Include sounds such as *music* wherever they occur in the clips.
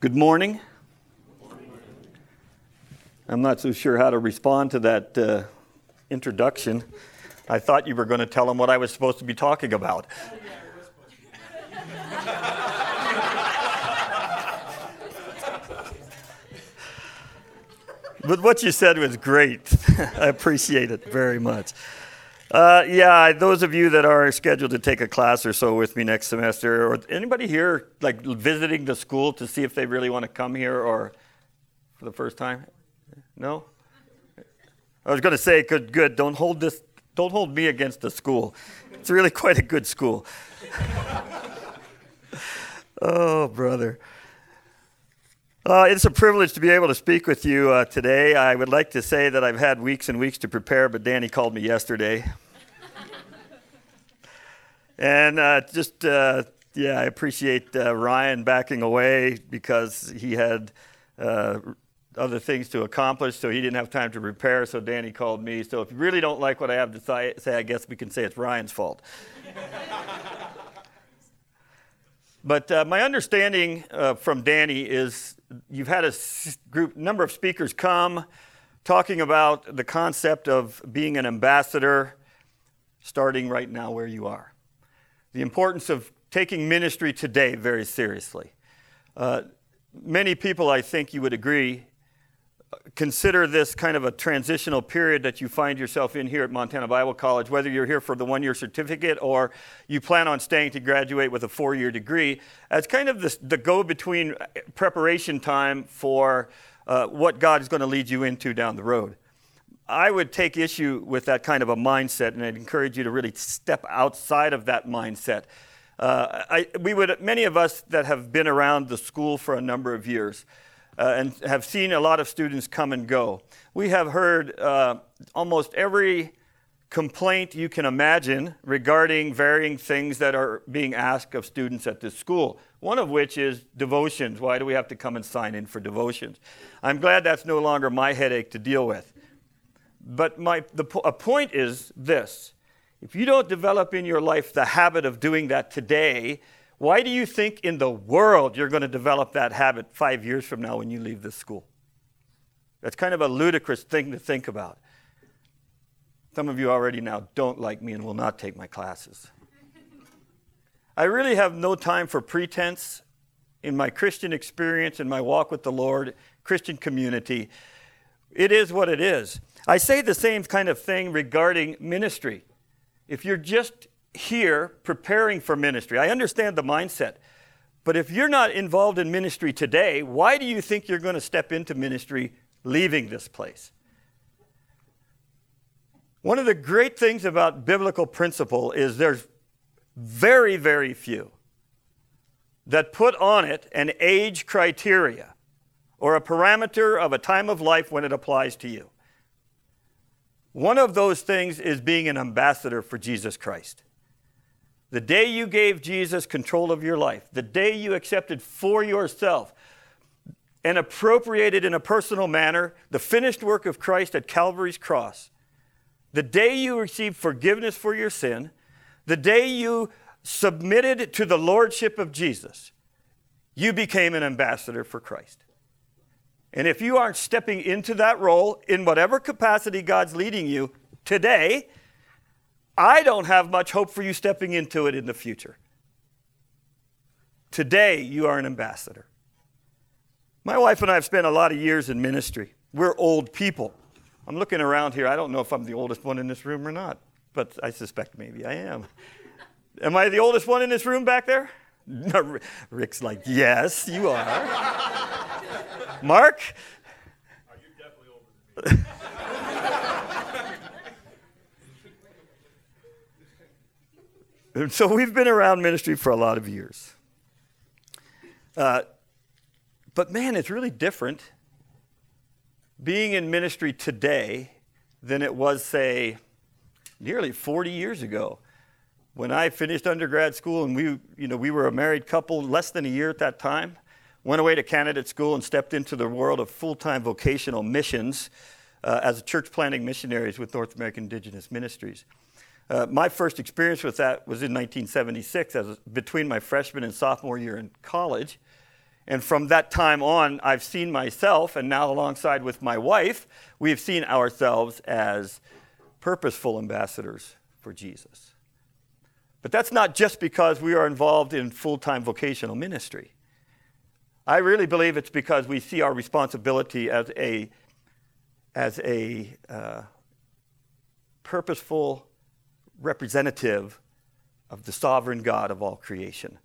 Good morning. I'm not so sure how to respond to that uh, introduction. I thought you were going to tell them what I was supposed to be talking about. but what you said was great. *laughs* I appreciate it very much. Uh, yeah, those of you that are scheduled to take a class or so with me next semester, or anybody here like visiting the school to see if they really want to come here or for the first time? No? I was going to say, good, good. Don't hold this, don't hold me against the school. It's really quite a good school. *laughs* oh, brother. Uh, it's a privilege to be able to speak with you uh, today. I would like to say that I've had weeks and weeks to prepare, but Danny called me yesterday. *laughs* and uh, just, uh, yeah, I appreciate uh, Ryan backing away because he had uh, other things to accomplish, so he didn't have time to prepare, so Danny called me. So if you really don't like what I have to say, I guess we can say it's Ryan's fault. *laughs* But uh, my understanding uh, from Danny is you've had a group number of speakers come talking about the concept of being an ambassador starting right now where you are. The importance of taking ministry today very seriously. Uh, many people i think you would agree consider this kind of a transitional period that you find yourself in here at Montana Bible College, whether you're here for the one year certificate or you plan on staying to graduate with a four year degree, as kind of the, the go between preparation time for uh, what God is going to lead you into down the road. I would take issue with that kind of a mindset, and I'd encourage you to really step outside of that mindset. Uh, I, we would, many of us that have been around the school for a number of years, uh, and have seen a lot of students come and go. We have heard uh, almost every complaint you can imagine regarding varying things that are being asked of students at this school. One of which is devotions. Why do we have to come and sign in for devotions? I'm glad that's no longer my headache to deal with. But my, the, a point is this if you don't develop in your life the habit of doing that today, why do you think in the world you're going to develop that habit five years from now when you leave this school? That's kind of a ludicrous thing to think about. Some of you already now don't like me and will not take my classes. I really have no time for pretense in my Christian experience, in my walk with the Lord, Christian community. It is what it is. I say the same kind of thing regarding ministry. If you're just here preparing for ministry. I understand the mindset. But if you're not involved in ministry today, why do you think you're going to step into ministry leaving this place? One of the great things about biblical principle is there's very, very few that put on it an age criteria or a parameter of a time of life when it applies to you. One of those things is being an ambassador for Jesus Christ. The day you gave Jesus control of your life, the day you accepted for yourself and appropriated in a personal manner the finished work of Christ at Calvary's cross, the day you received forgiveness for your sin, the day you submitted to the lordship of Jesus, you became an ambassador for Christ. And if you aren't stepping into that role in whatever capacity God's leading you today, I don't have much hope for you stepping into it in the future. Today, you are an ambassador. My wife and I have spent a lot of years in ministry. We're old people. I'm looking around here. I don't know if I'm the oldest one in this room or not, but I suspect maybe I am. Am I the oldest one in this room back there? *laughs* Rick's like, yes, you are. *laughs* Mark? Are you definitely older than me? *laughs* *laughs* so we've been around ministry for a lot of years. Uh, but man, it's really different being in ministry today than it was, say, nearly 40 years ago. When I finished undergrad school and we, you know, we were a married couple less than a year at that time, went away to candidate school and stepped into the world of full time vocational missions uh, as church planting missionaries with North American Indigenous Ministries. Uh, my first experience with that was in 1976, as between my freshman and sophomore year in college. And from that time on, I've seen myself, and now alongside with my wife, we have seen ourselves as purposeful ambassadors for Jesus. But that's not just because we are involved in full time vocational ministry. I really believe it's because we see our responsibility as a, as a uh, purposeful representative of the sovereign God of all creation,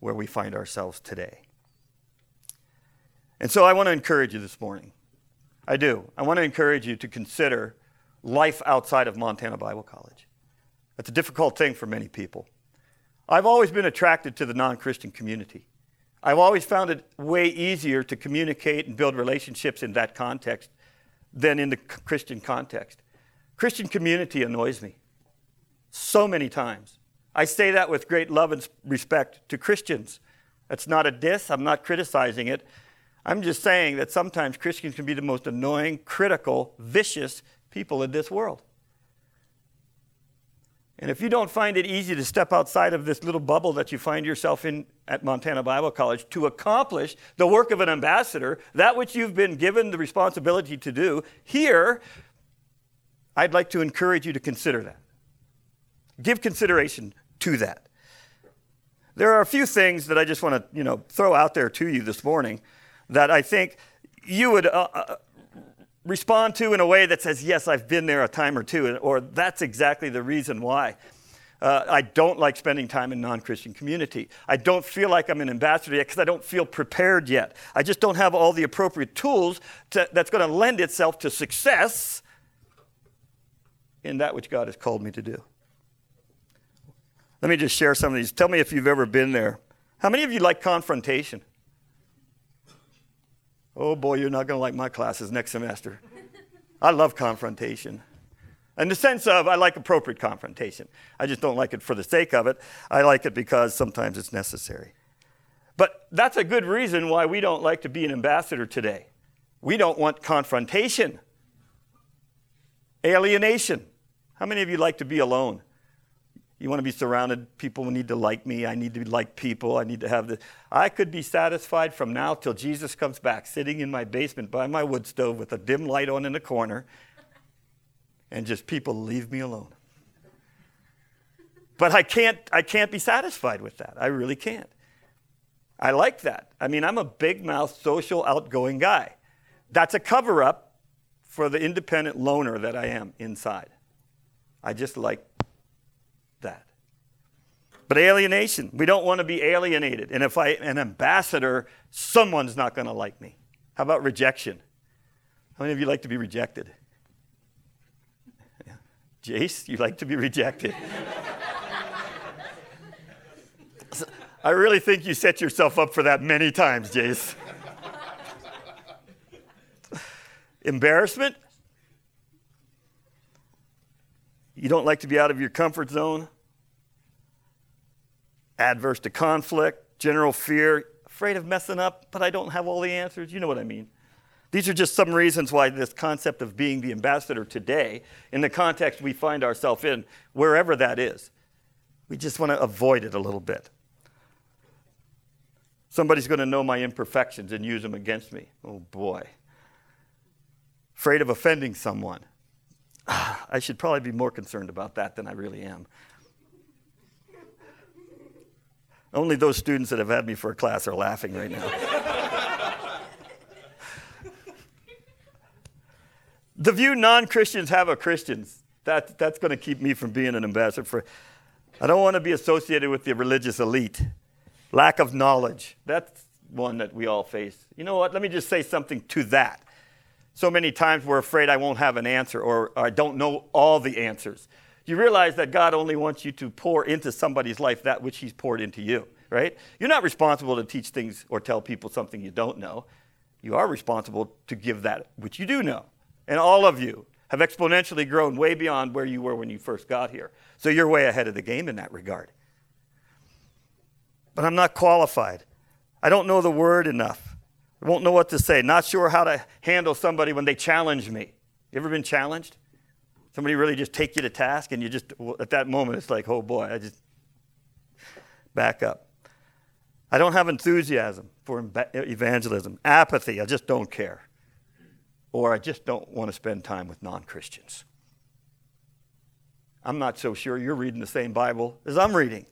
where we find ourselves today. And so I want to encourage you this morning. I do. I want to encourage you to consider life outside of Montana Bible College. That's a difficult thing for many people. I've always been attracted to the non Christian community. I've always found it way easier to communicate and build relationships in that context than in the Christian context. Christian community annoys me so many times. I say that with great love and respect to Christians. That's not a diss, I'm not criticizing it. I'm just saying that sometimes Christians can be the most annoying, critical, vicious people in this world. And if you don't find it easy to step outside of this little bubble that you find yourself in at Montana Bible College to accomplish the work of an ambassador, that which you've been given the responsibility to do, here, I'd like to encourage you to consider that. Give consideration to that. There are a few things that I just want to, you know, throw out there to you this morning that I think you would uh, uh, respond to in a way that says, Yes, I've been there a time or two, or that's exactly the reason why. Uh, I don't like spending time in non Christian community. I don't feel like I'm an ambassador yet because I don't feel prepared yet. I just don't have all the appropriate tools to, that's going to lend itself to success in that which God has called me to do. Let me just share some of these. Tell me if you've ever been there. How many of you like confrontation? Oh boy, you're not going to like my classes next semester. I love confrontation. In the sense of, I like appropriate confrontation. I just don't like it for the sake of it. I like it because sometimes it's necessary. But that's a good reason why we don't like to be an ambassador today. We don't want confrontation, alienation. How many of you like to be alone? You want to be surrounded. People need to like me. I need to like people. I need to have the. I could be satisfied from now till Jesus comes back, sitting in my basement by my wood stove with a dim light on in the corner, and just people leave me alone. But I can't. I can't be satisfied with that. I really can't. I like that. I mean, I'm a big mouth, social, outgoing guy. That's a cover up for the independent loner that I am inside. I just like but alienation, we don't want to be alienated. And if I'm an ambassador, someone's not going to like me. How about rejection? How many of you like to be rejected? Jace, you like to be rejected. I really think you set yourself up for that many times, Jace. Embarrassment? You don't like to be out of your comfort zone? Adverse to conflict, general fear, afraid of messing up, but I don't have all the answers. You know what I mean. These are just some reasons why this concept of being the ambassador today, in the context we find ourselves in, wherever that is, we just want to avoid it a little bit. Somebody's going to know my imperfections and use them against me. Oh boy. Afraid of offending someone. *sighs* I should probably be more concerned about that than I really am. Only those students that have had me for a class are laughing right now. the view non Christians have of Christians, that, that's going to keep me from being an ambassador for. I don't want to be associated with the religious elite. Lack of knowledge, that's one that we all face. You know what? Let me just say something to that. So many times we're afraid I won't have an answer or, or I don't know all the answers you realize that God only wants you to pour into somebody's life that which He's poured into you, right? You're not responsible to teach things or tell people something you don't know. You are responsible to give that which you do know. And all of you have exponentially grown way beyond where you were when you first got here. So you're way ahead of the game in that regard. But I'm not qualified. I don't know the word enough. I won't know what to say. Not sure how to handle somebody when they challenge me. You ever been challenged? Somebody really just take you to task, and you just, at that moment, it's like, oh boy, I just back up. I don't have enthusiasm for evangelism, apathy, I just don't care. Or I just don't want to spend time with non Christians. I'm not so sure you're reading the same Bible as I'm reading.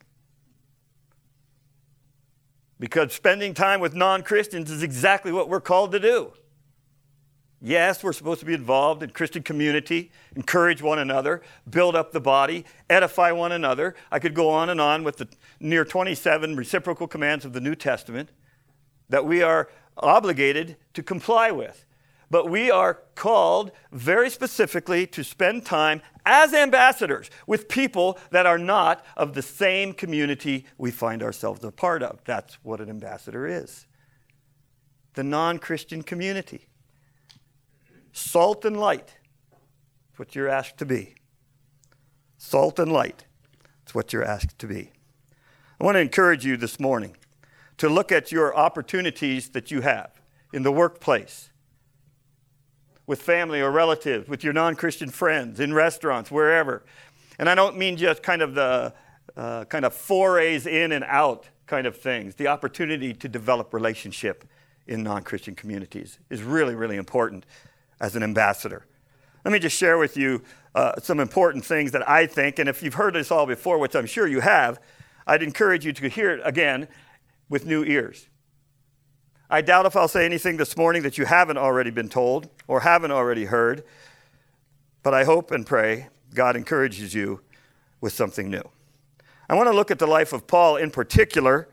Because spending time with non Christians is exactly what we're called to do. Yes, we're supposed to be involved in Christian community, encourage one another, build up the body, edify one another. I could go on and on with the near 27 reciprocal commands of the New Testament that we are obligated to comply with. But we are called very specifically to spend time as ambassadors with people that are not of the same community we find ourselves a part of. That's what an ambassador is the non Christian community. Salt and light. That's what you're asked to be. Salt and light. That's what you're asked to be. I want to encourage you this morning to look at your opportunities that you have in the workplace, with family or relatives, with your non Christian friends, in restaurants, wherever. And I don't mean just kind of the uh, kind of forays in and out kind of things. The opportunity to develop relationship in non Christian communities is really, really important as an ambassador. Let me just share with you uh, some important things that I think, and if you've heard this all before, which I'm sure you have, I'd encourage you to hear it again with new ears. I doubt if I'll say anything this morning that you haven't already been told or haven't already heard, but I hope and pray God encourages you with something new. I want to look at the life of Paul in particular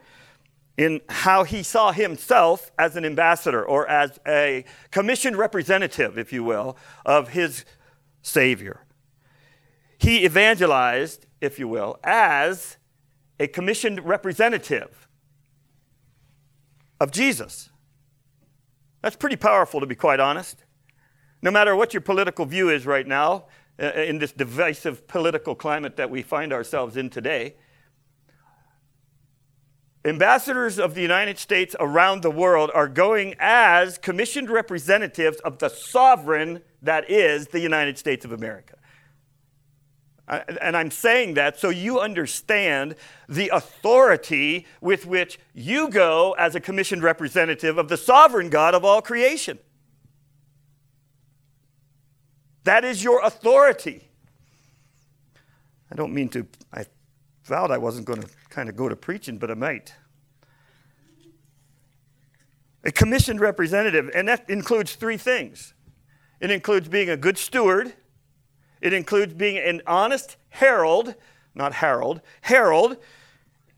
in how he saw himself as an ambassador or as a commissioned representative, if you will, of his Savior. He evangelized, if you will, as a commissioned representative of Jesus. That's pretty powerful, to be quite honest. No matter what your political view is right now, uh, in this divisive political climate that we find ourselves in today, Ambassadors of the United States around the world are going as commissioned representatives of the sovereign that is the United States of America. And I'm saying that so you understand the authority with which you go as a commissioned representative of the sovereign God of all creation. That is your authority. I don't mean to, I vowed I wasn't going to kind of go to preaching, but I might. A commissioned representative, and that includes three things it includes being a good steward, it includes being an honest herald, not herald, herald,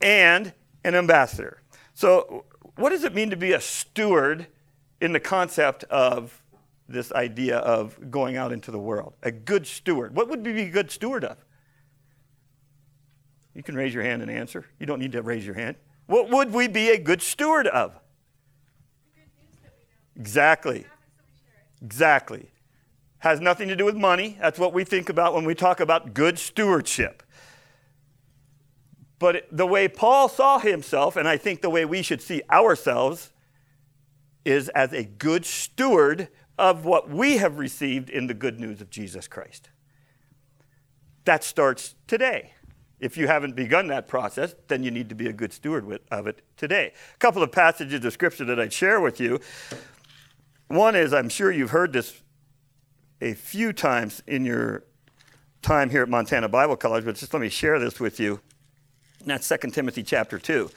and an ambassador. So, what does it mean to be a steward in the concept of this idea of going out into the world? A good steward. What would we be a good steward of? You can raise your hand and answer. You don't need to raise your hand. What would we be a good steward of? Exactly. Exactly. Has nothing to do with money. That's what we think about when we talk about good stewardship. But the way Paul saw himself, and I think the way we should see ourselves, is as a good steward of what we have received in the good news of Jesus Christ. That starts today. If you haven't begun that process, then you need to be a good steward of it today. A couple of passages of scripture that I'd share with you. One is, I'm sure you've heard this a few times in your time here at Montana Bible College, but just let me share this with you. And that's 2 Timothy chapter 2.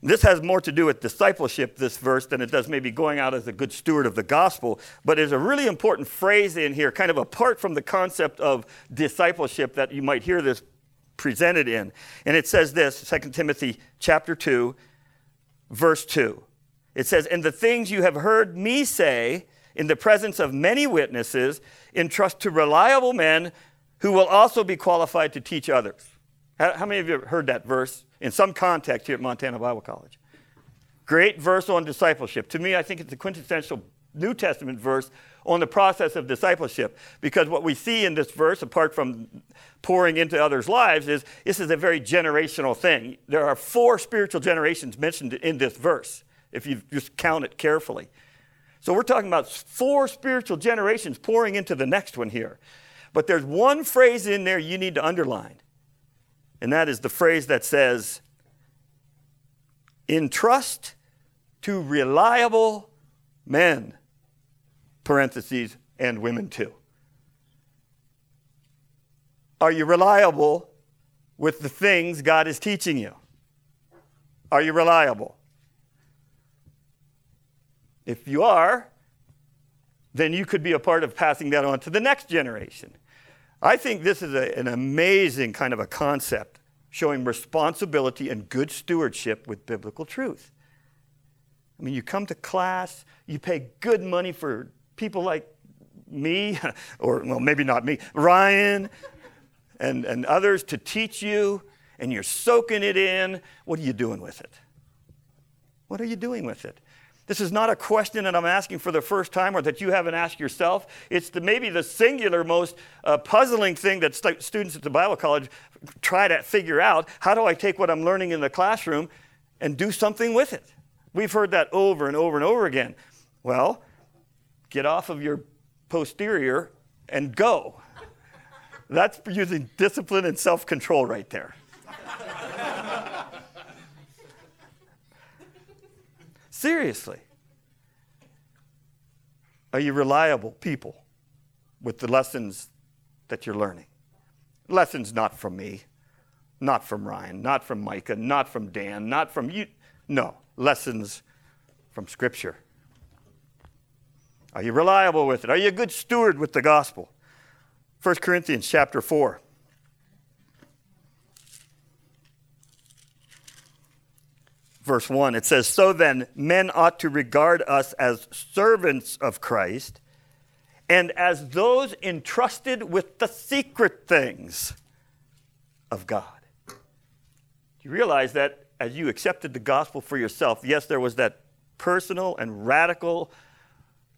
This has more to do with discipleship, this verse, than it does maybe going out as a good steward of the gospel. But there's a really important phrase in here, kind of apart from the concept of discipleship, that you might hear this presented in. And it says this, 2 Timothy chapter 2, verse 2. It says, "And the things you have heard me say in the presence of many witnesses, entrust to reliable men who will also be qualified to teach others." How, many of you have heard that verse in some context here at Montana Bible College? Great verse on discipleship. To me, I think it's a quintessential New Testament verse on the process of discipleship. Because what we see in this verse, apart from pouring into others' lives, is this is a very generational thing. There are four spiritual generations mentioned in this verse, if you just count it carefully. So we're talking about four spiritual generations pouring into the next one here. But there's one phrase in there you need to underline, and that is the phrase that says, entrust to reliable men, parentheses, and women too. Are you reliable with the things God is teaching you? Are you reliable? If you are, then you could be a part of passing that on to the next generation. I think this is a, an amazing kind of a concept showing responsibility and good stewardship with biblical truth. I mean, you come to class, you pay good money for people like me, *laughs* or, well, maybe not me, Ryan, and, and others to teach you, and you're soaking it in. What are you doing with it? What are you doing with it? This is not a question that I'm asking for the first time or that you haven't asked yourself. It's the, maybe the singular most uh, puzzling thing that st- students at the Bible college try to figure out. How do I take what I'm learning in the classroom and do something with it? We've heard that over and over and over again. Well, get off of your posterior and go. That's using discipline and self control right there. Seriously. Are you reliable people with the lessons that you're learning? Lessons not from me, not from Ryan, not from Micah, not from Dan, not from you. No, lessons from Scripture. Are you reliable with it? Are you a good steward with the gospel? 1 Corinthians chapter 4. verse 1. It says, So then, men ought to regard us as servants of Christ and as those entrusted with the secret things of God. Do you realize that as you accepted the gospel for yourself, yes, there was that personal and radical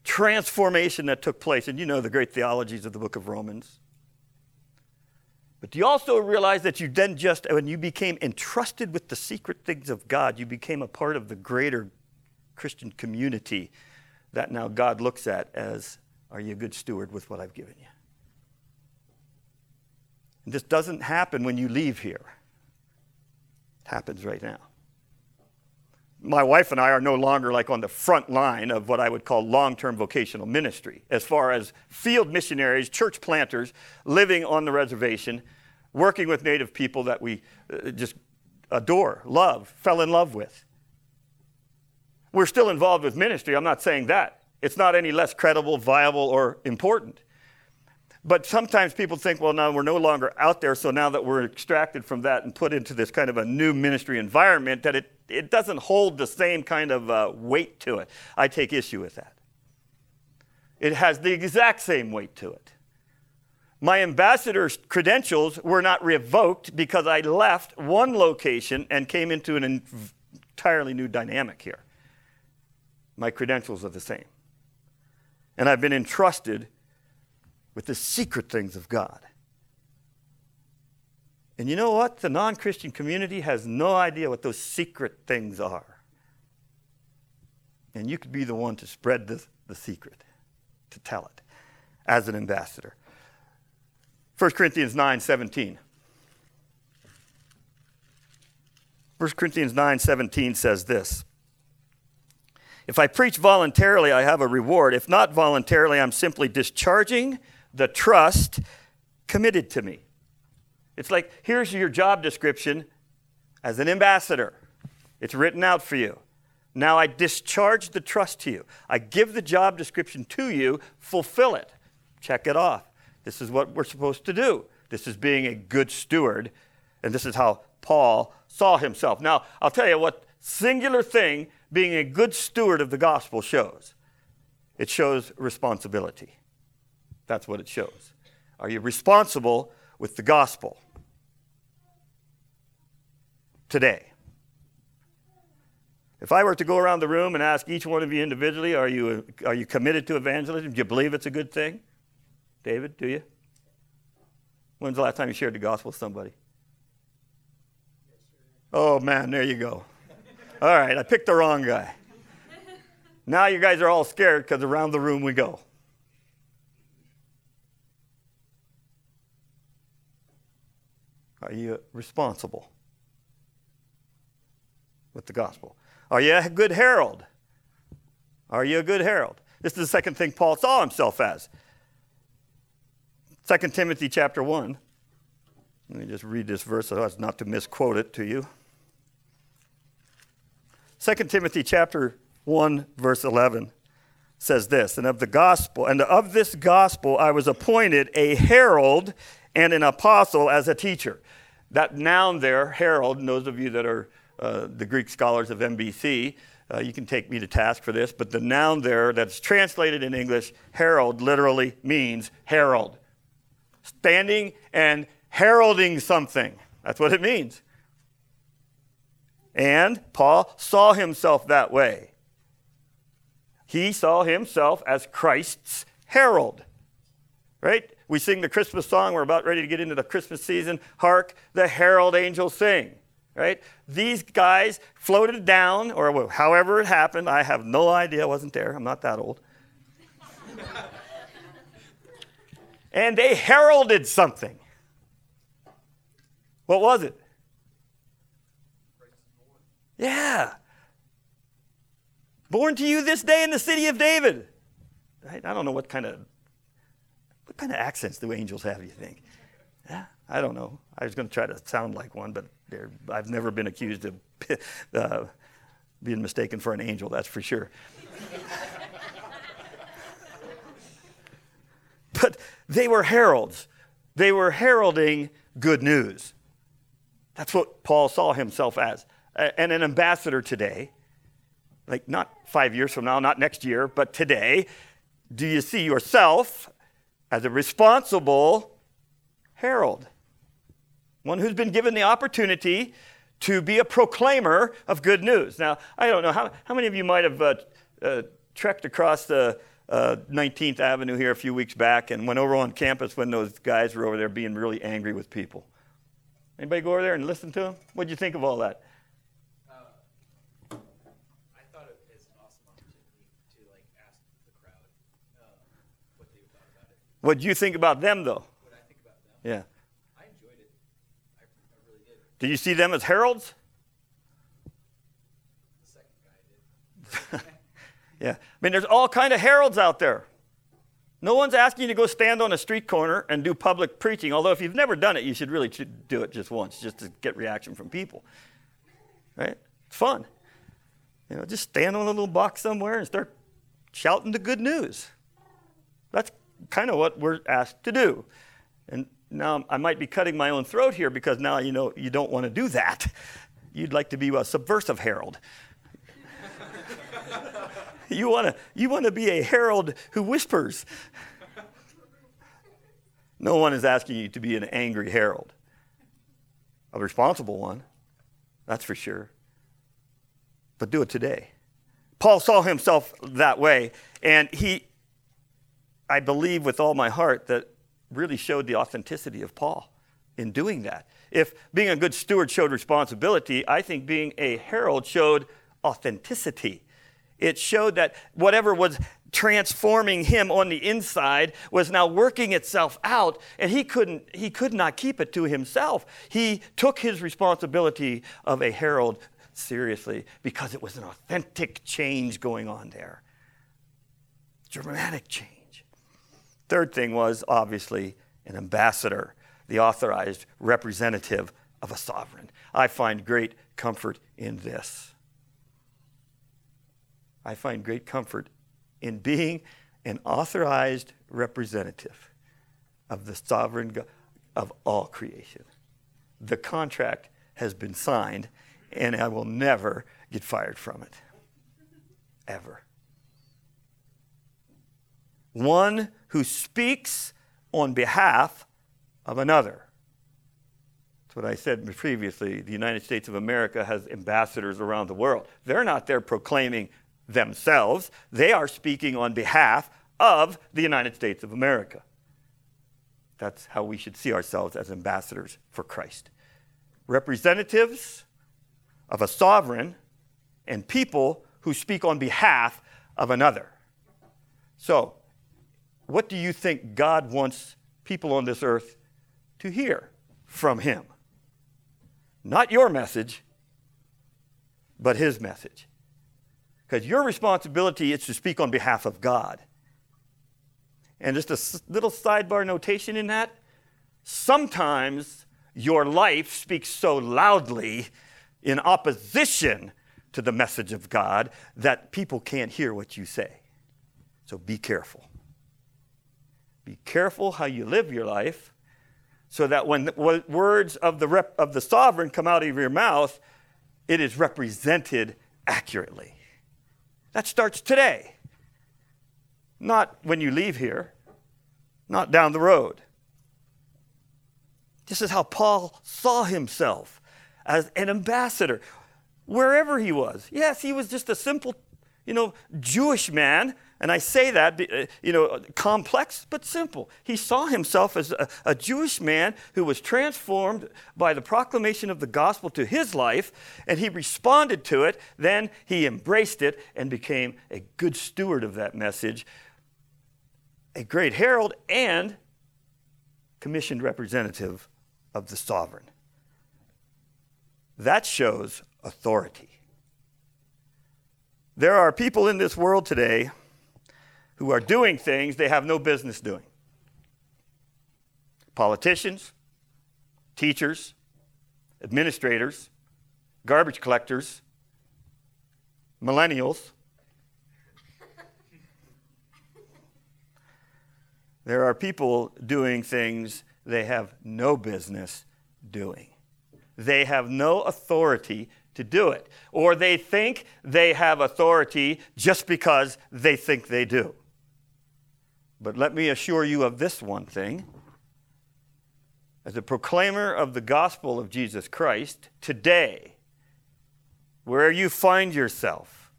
transformation that took place. And you know the great theologies of the book of Romans. But do you also realize that you then just, when you became entrusted with the secret things of God, you became a part of the greater Christian community that now God looks at as, are you a good steward with what I've given you? And this doesn't happen when you leave here, it happens right now. My wife and I are no longer like on the front line of what I would call long term vocational ministry, as far as field missionaries, church planters living on the reservation, working with native people that we uh, just adore, love, fell in love with. We're still involved with ministry. I'm not saying that. It's not any less credible, viable, or important. But sometimes people think, well, now we're no longer out there, so now that we're extracted from that and put into this kind of a new ministry environment, that it, it doesn't hold the same kind of uh, weight to it. I take issue with that. It has the exact same weight to it. My ambassador's credentials were not revoked because I left one location and came into an entirely new dynamic here. My credentials are the same. And I've been entrusted with the secret things of God. And you know what? The non Christian community has no idea what those secret things are. And you could be the one to spread the, the secret, to tell it as an ambassador. 1 Corinthians 9 17. 1 Corinthians 9 17 says this If I preach voluntarily, I have a reward. If not voluntarily, I'm simply discharging the trust committed to me. It's like, here's your job description as an ambassador. It's written out for you. Now I discharge the trust to you. I give the job description to you, fulfill it, check it off. This is what we're supposed to do. This is being a good steward, and this is how Paul saw himself. Now, I'll tell you what singular thing being a good steward of the gospel shows it shows responsibility. That's what it shows. Are you responsible with the gospel today? If I were to go around the room and ask each one of you individually, are you, are you committed to evangelism? Do you believe it's a good thing? David, do you? When's the last time you shared the gospel with somebody? Oh, man, there you go. All right, I picked the wrong guy. Now you guys are all scared because around the room we go. Are you responsible? With the gospel? Are you a good herald? Are you a good herald? This is the second thing Paul saw himself as. 2 Timothy chapter 1. Let me just read this verse so as not to misquote it to you. 2 Timothy chapter 1 verse 11 says this, and of the gospel and of this gospel I was appointed a herald and an apostle as a teacher. That noun there, herald, and those of you that are uh, the Greek scholars of MBC, uh, you can take me to task for this, but the noun there that's translated in English, herald, literally means herald. Standing and heralding something. That's what it means. And Paul saw himself that way. He saw himself as Christ's herald. Right? We sing the Christmas song. We're about ready to get into the Christmas season. Hark, the herald angels sing. Right? These guys floated down, or however it happened. I have no idea. I wasn't there. I'm not that old. *laughs* and they heralded something. What was it? Yeah. Born to you this day in the city of David. I don't know what kind of what kind of accents do angels have, you think? Yeah, I don't know. I was going to try to sound like one, but I've never been accused of *laughs* uh, being mistaken for an angel, that's for sure. *laughs* but they were heralds. They were heralding good news. That's what Paul saw himself as. And an ambassador today, like not five years from now, not next year, but today, do you see yourself as a responsible herald? One who's been given the opportunity to be a proclaimer of good news. Now, I don't know, how, how many of you might have uh, uh, trekked across the uh, 19th Avenue here a few weeks back and went over on campus when those guys were over there being really angry with people? Anybody go over there and listen to them? What did you think of all that? Uh, I thought it was an awesome opportunity to like ask the crowd uh, what they thought about it. What did you think about them, though? What I think about them. Yeah. I enjoyed it. I, I Did you see them as heralds? *laughs* Yeah. I mean, there's all kind of heralds out there. No one's asking you to go stand on a street corner and do public preaching, although if you've never done it, you should really do it just once, just to get reaction from people. Right? It's fun. You know, just stand on a little box somewhere and start shouting the good news. That's kind of what we're asked to do. And now I might be cutting my own throat here because now you know you don't want to do that. You'd like to be a subversive herald. you want to you want to be a herald who whispers. No one is asking you to be an angry herald. A responsible one. That's for sure. But do it today. Paul saw himself that way, and he I believe with all my heart that really showed the authenticity of Paul in doing that. If being a good steward showed responsibility, I think being a herald showed authenticity. It showed that whatever was transforming him on the inside was now working itself out and he couldn't he could not keep it to himself he took his responsibility of a herald seriously because it was an authentic change going on there dramatic change third thing was obviously an ambassador the authorized representative of a sovereign i find great comfort in this I find great comfort in being an authorized representative of the sovereign God of all creation. The contract has been signed, and I will never get fired from it. Ever. One who speaks on behalf of another. That's what I said previously. The United States of America has ambassadors around the world. They're not there proclaiming themselves, they are speaking on behalf of the United States of America. That's how we should see ourselves as ambassadors for Christ. Representatives of a sovereign and people who speak on behalf of another. So, what do you think God wants people on this earth to hear from Him? Not your message, but his message. Because your responsibility is to speak on behalf of God. And just a little sidebar notation in that sometimes your life speaks so loudly in opposition to the message of God that people can't hear what you say. So be careful. Be careful how you live your life so that when the words of the, rep, of the sovereign come out of your mouth, it is represented accurately. That starts today, not when you leave here, not down the road. This is how Paul saw himself as an ambassador wherever he was. Yes, he was just a simple, you know, Jewish man. And I say that, uh, you know, complex but simple. He saw himself as a, a, Jewish man who was transformed by the proclamation of the gospel to his life, and he responded to it. Then he embraced it and became a good steward of that message, a great herald, and commissioned representative of the sovereign. That shows authority. There are people in this world today who are doing things they have no business doing. Politicians, teachers, administrators, garbage collectors, millennials. there are people doing things they have no business doing. They have no authority to do it. Or they think they have authority just because they think they do. But let me assure you of this one thing. As a proclaimer of the gospel of Jesus Christ, today, where you find yourself,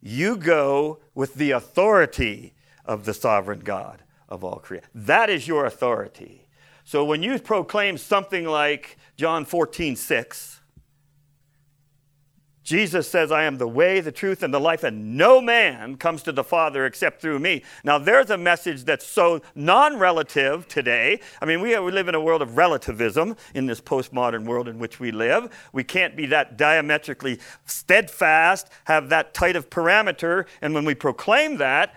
you go with the authority of the sovereign God of all creation. That is your authority. So when you proclaim something like John 14, 6, Jesus says, I am the way, the truth, and the life, and no man comes to the Father except through me. Now, there's a message that's so non relative today. I mean, we, we live in a world of relativism in this postmodern world in which we live. We can't be that diametrically steadfast, have that tight of parameter, and when we proclaim that,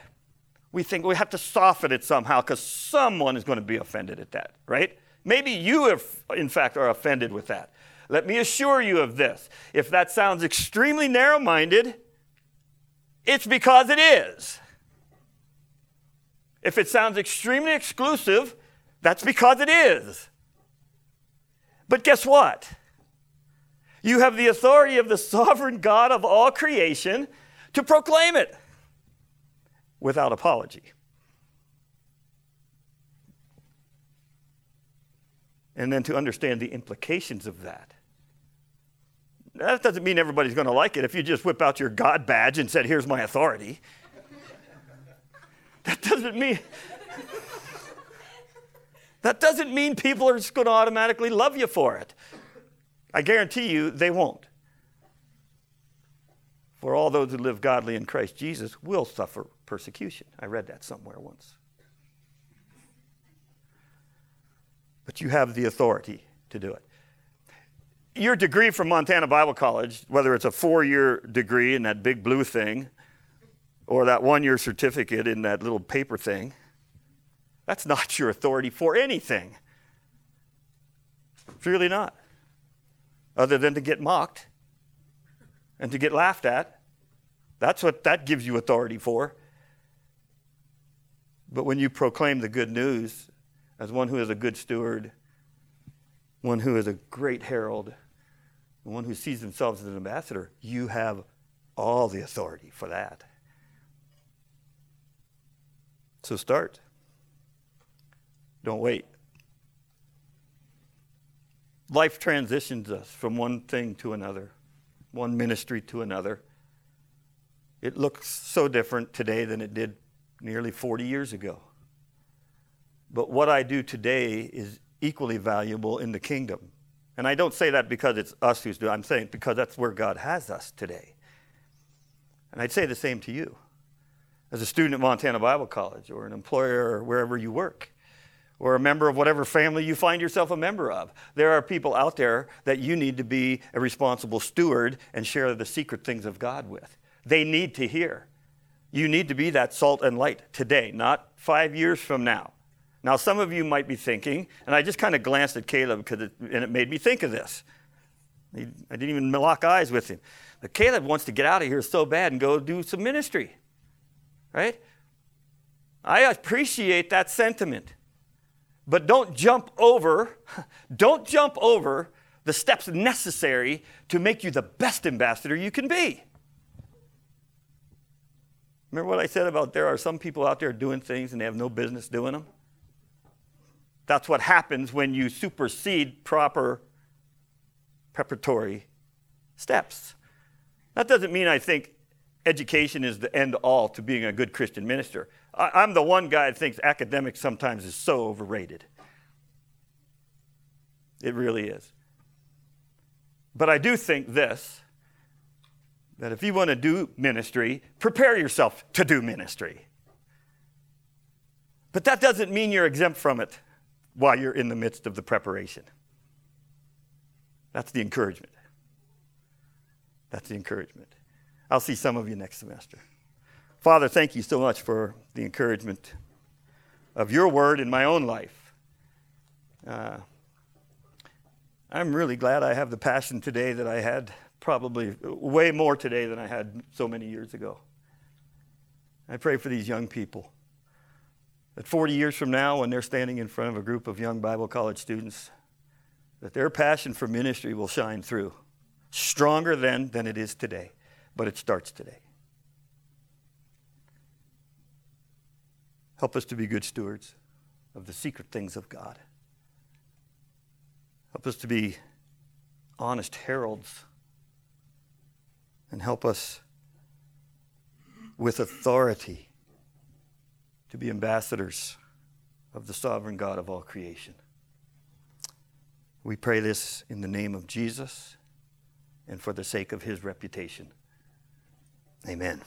we think we have to soften it somehow because someone is going to be offended at that, right? Maybe you, have, in fact, are offended with that. Let me assure you of this. If that sounds extremely narrow minded, it's because it is. If it sounds extremely exclusive, that's because it is. But guess what? You have the authority of the *laughs* sovereign God of all creation to proclaim it without apology. And then to understand the implications of that. That doesn't mean everybody's going to like it if you just whip out your God badge and said, Here's my authority. *laughs* that doesn't mean. that doesn't mean people are just going to automatically love you for it. I guarantee you they won't. For all those who live godly in Christ Jesus will suffer persecution. I read that somewhere once. But you have the authority to do it your degree from Montana Bible College, whether it's a four year degree in that big blue thing or that one year certificate in that little paper thing, that's not your authority for anything. It's really not. Other than to get mocked and to get laughed at. That's what that gives you authority for. But when you proclaim the good news as one who is a good steward, one who is a great herald, the one who sees themselves as an ambassador, you have all the authority for that. So start. Don't wait. Life transitions us from one thing to another, one ministry to another. It looks so different today than it did nearly 40 years ago. But what I do today is equally valuable in the kingdom. And I don't say that because it's us who's doing it. I'm saying because that's where God has us today. And I'd say the same to you. As a student at Montana Bible College or an employer or wherever you work, or a member of whatever family you find yourself a member of. There are people out there that you need to be a responsible steward and share the secret things of God with. They need to hear. You need to be that salt and light today, not five years from now. Now, some of you might be thinking, and I just kind of glanced at Caleb because it, and it made me think of this. I didn't even lock eyes with him. But Caleb wants to get out of here so bad and go do some ministry, right? I appreciate that sentiment. But don't jump over, *laughs* don't jump over the steps necessary to make you the best ambassador you can be. Remember what I said about there are some people out there doing things and they have no business doing them? That's what happens when you supersede proper preparatory steps. That doesn't mean I think education is the end all to being a good Christian minister. I, am the one guy that thinks academics sometimes is so overrated. It really is. But I do think this that if you want to do ministry, prepare yourself to do ministry. But that doesn't mean you're exempt from it while you're in the midst of the preparation. That's the encouragement. That's the encouragement. I'll see some of you next semester. Father, thank you so much for the encouragement of your word in my own life. Uh, I'm really glad I have the passion today that I had, probably way more today than I had so many years ago. I pray for these young people that 40 years from now, when they're standing in front of a group of young Bible college students, that their passion for ministry will shine through, stronger then than it is today, but it starts today. Help us to be good stewards of the secret things of God. Help us to be honest heralds. And help us with authority to be ambassadors of the sovereign God of all creation. We pray this in the name of Jesus and for the sake of his reputation. Amen.